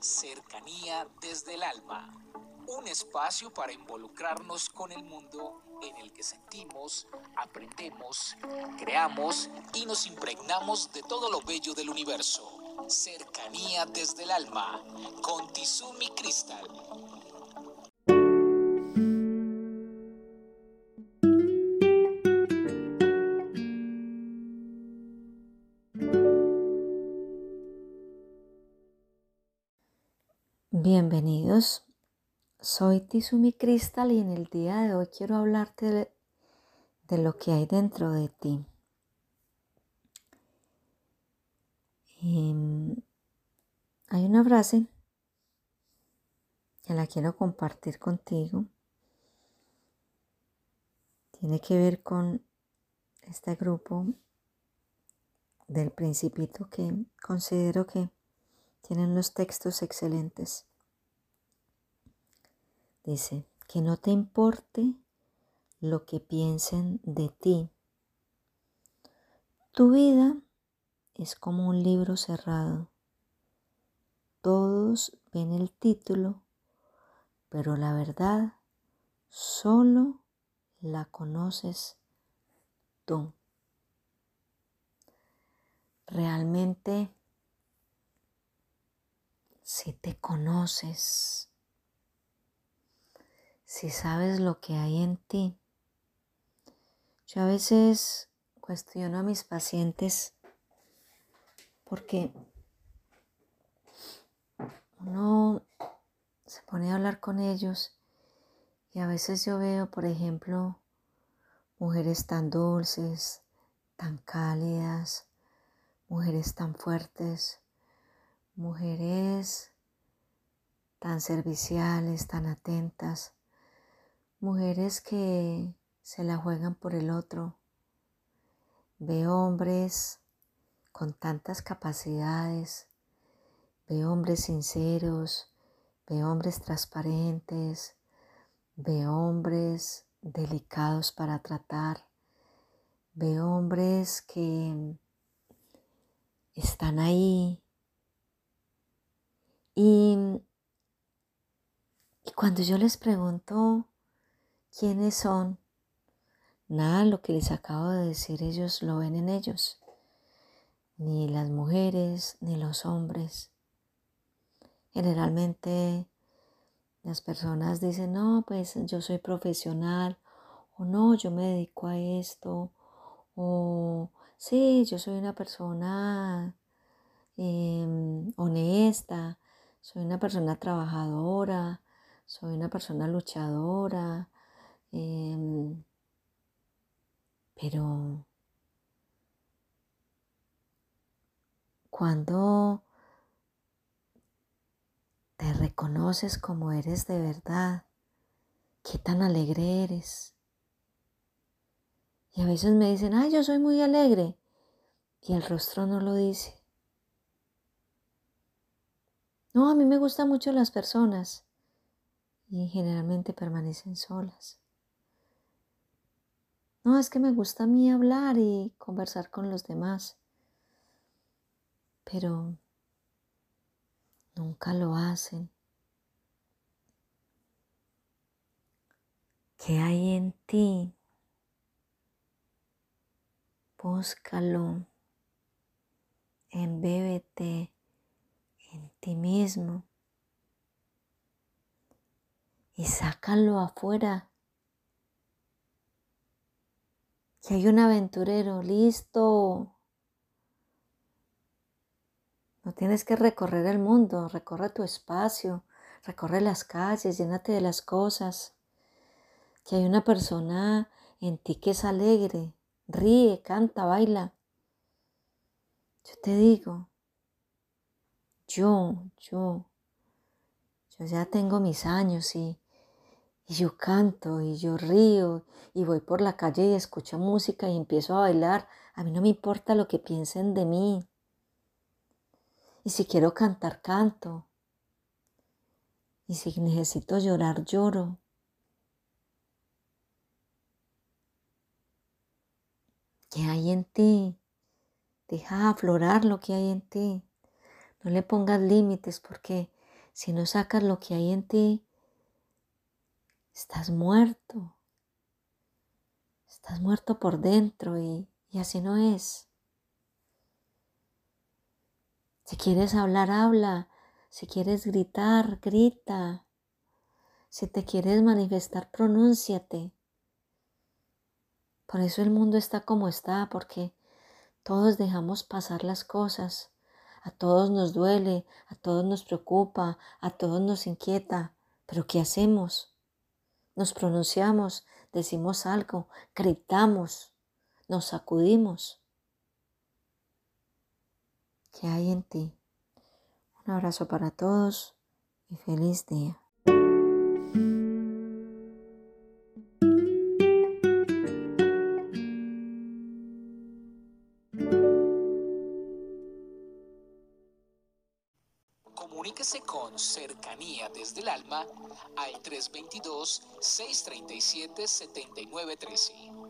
Cercanía desde el alma. Un espacio para involucrarnos con el mundo en el que sentimos, aprendemos, creamos y nos impregnamos de todo lo bello del universo. Cercanía desde el alma con Tizumi Crystal. Bienvenidos, soy Tizumi Crystal y en el día de hoy quiero hablarte de, lo que hay dentro de ti. Em, hay una frase que la quiero compartir contigo. Tiene que ver con este grupo del principito que considero que tienen unos textos excelentes. Dice, que no te importe lo que piensen de ti. Tu vida es como un libro cerrado. Todos ven el título, pero la verdad solo la conoces tú. Realmente si te conoces, si sabes lo que hay en ti. Yo a veces cuestiono a mis pacientes porque uno se pone a hablar con ellos y a veces yo veo, por ejemplo, mujeres tan dulces, tan cálidas, mujeres tan fuertes, mujeres tan serviciales, tan atentas, mujeres que se la juegan por el otro. Veo hombres con tantas capacidades, veo hombres sinceros, veo hombres transparentes, veo hombres delicados para tratar, veo hombres que están ahí y cuando yo les pregunto quiénes son, nada lo que les acabo de decir ellos lo ven en ellos, ni las mujeres ni los hombres. Generalmente las personas dicen, no, pues yo soy profesional, o no, yo me dedico a esto, o sí, yo soy una persona em, honesta, soy una persona trabajadora, soy una persona luchadora, em, pero cuando te reconoces como eres de verdad, qué tan alegre eres. Y a veces me dicen, ay, yo soy muy alegre. Y el rostro no lo dice. No, a mí me gustan mucho las personas y generalmente permanecen solas. No, es que me gusta a mí hablar y conversar con los demás, pero nunca lo hacen. ¿Qué hay en ti? Búscalo, embébete en ti mismo y sácalo afuera. Que hay un aventurero, listo. No tienes que recorrer el mundo, recorre tu espacio, recorre las calles, llénate de las cosas. Que hay una persona en ti que es alegre, ríe, canta, baila. Yo te digo, yo, yo, yo ya tengo mis años y, y yo canto y yo río y voy por la calle y escucho música y empiezo a bailar. A mí no me importa lo que piensen de mí. Y si quiero cantar, canto. Y si necesito llorar, lloro. ¿Qué hay en ti? Deja aflorar lo que hay en ti. No le pongas límites porque si no sacas lo que hay en ti, estás muerto. Estás muerto por dentro y, así no es. Si quieres hablar, habla. Si quieres gritar, grita. Si te quieres manifestar, pronúnciate. Por eso el mundo está como está, porque todos dejamos pasar las cosas. A todos nos duele, a todos nos preocupa, a todos nos inquieta. Pero ¿qué hacemos? Nos pronunciamos, decimos algo, gritamos, nos sacudimos. ¿Qué hay en ti? Un abrazo para todos y feliz día. Comuníquese con cercanía desde el alma al 322-637-7913.